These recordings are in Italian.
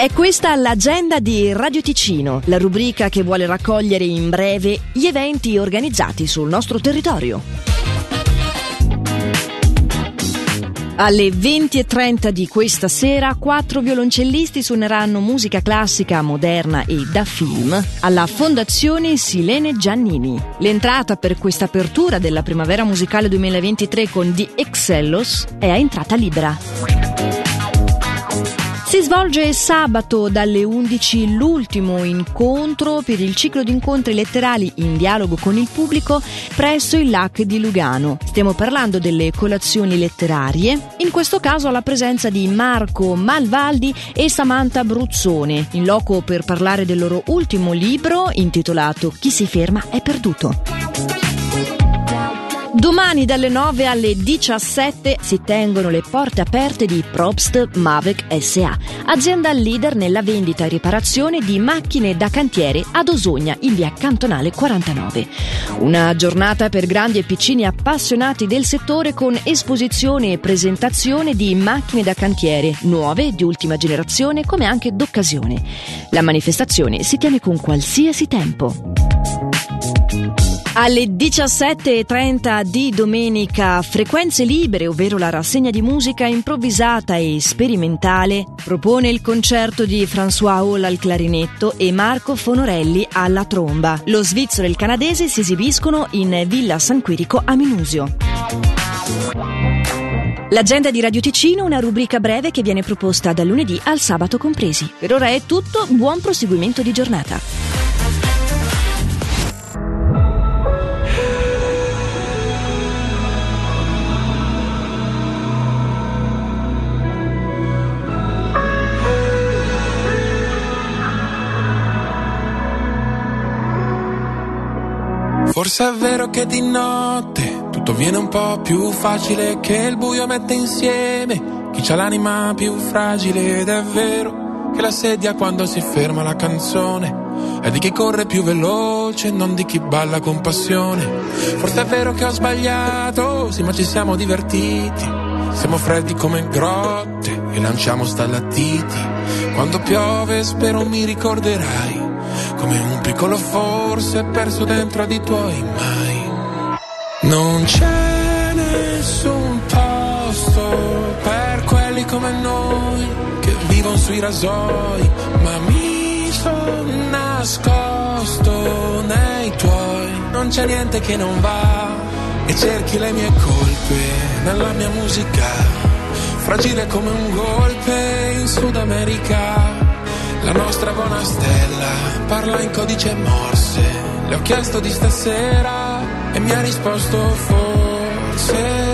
È questa l'agenda di Radio Ticino, la rubrica che vuole raccogliere in breve gli eventi organizzati sul nostro territorio. Alle 20.30 di questa sera, quattro violoncellisti suoneranno musica classica, moderna e da film alla Fondazione Silene Giannini. L'entrata per questa apertura della primavera musicale 2023 con The Excellos è a entrata libera. Si svolge sabato dalle 11 l'ultimo incontro per il ciclo di incontri letterali in dialogo con il pubblico presso il LAC di Lugano. Stiamo parlando delle colazioni letterarie, in questo caso alla presenza di Marco Malvaldi e Samantha Bruzzone, in loco per parlare del loro ultimo libro intitolato Chi si ferma è perduto. Domani dalle 9 alle 17 si tengono le porte aperte di Probst Mavic SA, azienda leader nella vendita e riparazione di macchine da cantiere ad Osogna in via Cantonale 49. Una giornata per grandi e piccini appassionati del settore con esposizione e presentazione di macchine da cantiere nuove di ultima generazione come anche d'occasione. La manifestazione si tiene con qualsiasi tempo. Alle 17.30 di domenica Frequenze Libere, ovvero la rassegna di musica improvvisata e sperimentale, propone il concerto di François Hall al clarinetto e Marco Fonorelli alla tromba. Lo svizzero e il canadese si esibiscono in Villa San Quirico a Minusio. L'agenda di Radio Ticino, una rubrica breve che viene proposta dal lunedì al sabato compresi. Per ora è tutto, buon proseguimento di giornata. Forse è vero che di notte tutto viene un po' più facile che il buio mette insieme chi c'ha l'anima più fragile ed è vero che la sedia quando si ferma la canzone è di chi corre più veloce, non di chi balla con passione. Forse è vero che ho sbagliato, sì ma ci siamo divertiti. Siamo freddi come grotte e lanciamo stalattiti. Quando piove spero mi ricorderai come un piccolo forse perso dentro di tuoi mai. Non c'è nessun posto per quelli come noi che vivono sui rasoi, ma mi sono nascosto nei tuoi. Non c'è niente che non va e cerchi le mie colpe nella mia musica, fragile come un golpe in Sud America la nostra buona stella parla in codice morse. Le ho chiesto di stasera e mi ha risposto forse.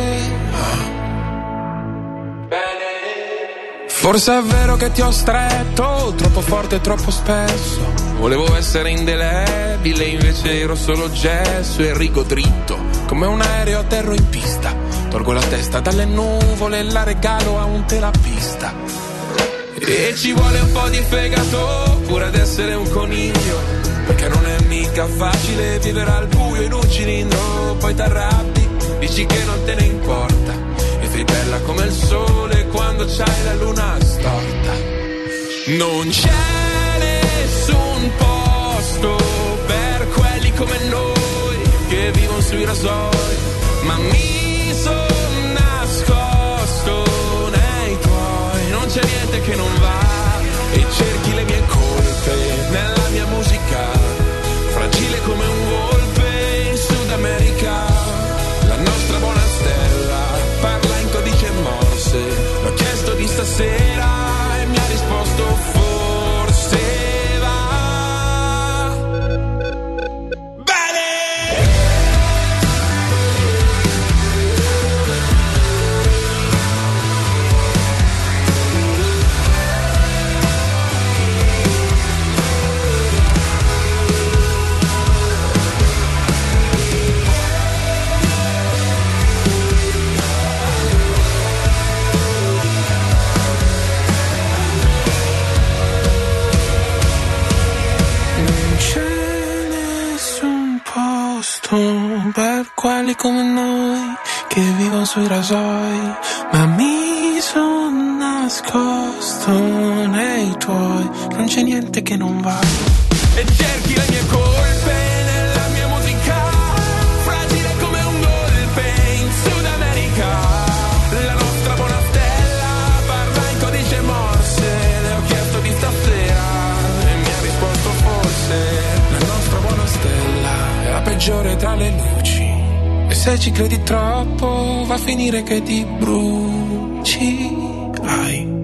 Forse è vero che ti ho stretto, troppo forte e troppo spesso. Volevo essere indelebile, invece ero solo gesso e rigo dritto, come un aereo a terra in pista. Tolgo la testa dalle nuvole e la regalo a un terapista e ci vuole un po' di fegato pure ad essere un coniglio. Perché non è mica facile vivere al buio in un cilindro. Poi t'arrabbi, dici che non te ne importa. E fai bella come il sole quando c'hai la luna storta. Non c'è nessun posto per quelli come noi che vivono sui rasoi. Che non va e cerchi le mie colpe nella mia musica, fragile come un golpe in Sud America. La nostra buona stella parla in codice morse, l'ho chiesto di stasera e mi ha risposto quelli come noi che vivono sui rasoi, ma mi sono nascosto nei tuoi, non c'è niente che non va. E cerchi le mie colpe se ci credi troppo va a finire che ti bruci. Ai.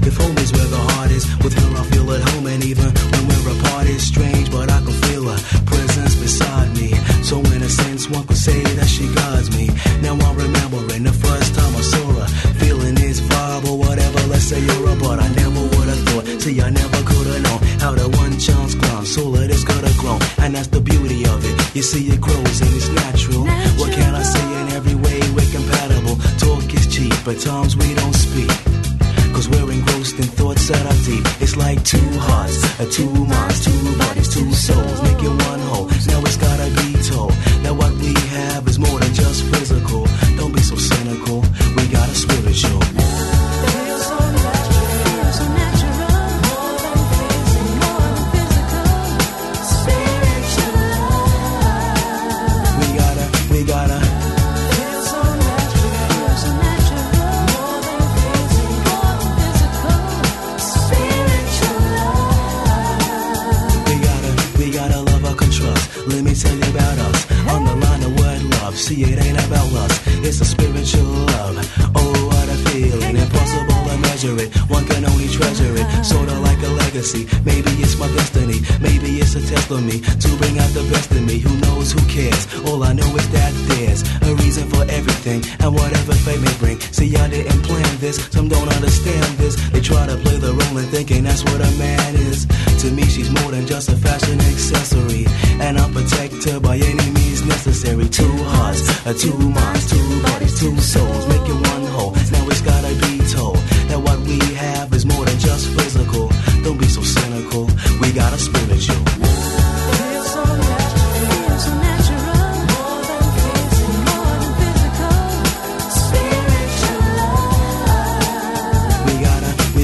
If home Say you're a but I never would have thought. See, I never could have known how the one chance ground, so let this could have grown, and that's the beauty of it. You see, it grows and it's natural. What can I say? In every way, we're compatible. Talk is cheap, but times we don't speak. Cause we're engrossed in thoughts that are deep. It's like two hearts, a two measure it. One can only treasure it. Sorta like a legacy. Maybe it's my destiny. Maybe it's a test of me. To bring out the best in me. Who knows, who cares? All I know is that there's a reason for everything. And whatever fate may bring. See, I didn't plan this. Some don't understand this. They try to play the role and thinking that's what a man is. To me, she's more than just a fashion accessory. And I'll protect her by any means necessary. Two hearts, two minds, two bodies, two souls, making one whole. Now it's gotta be told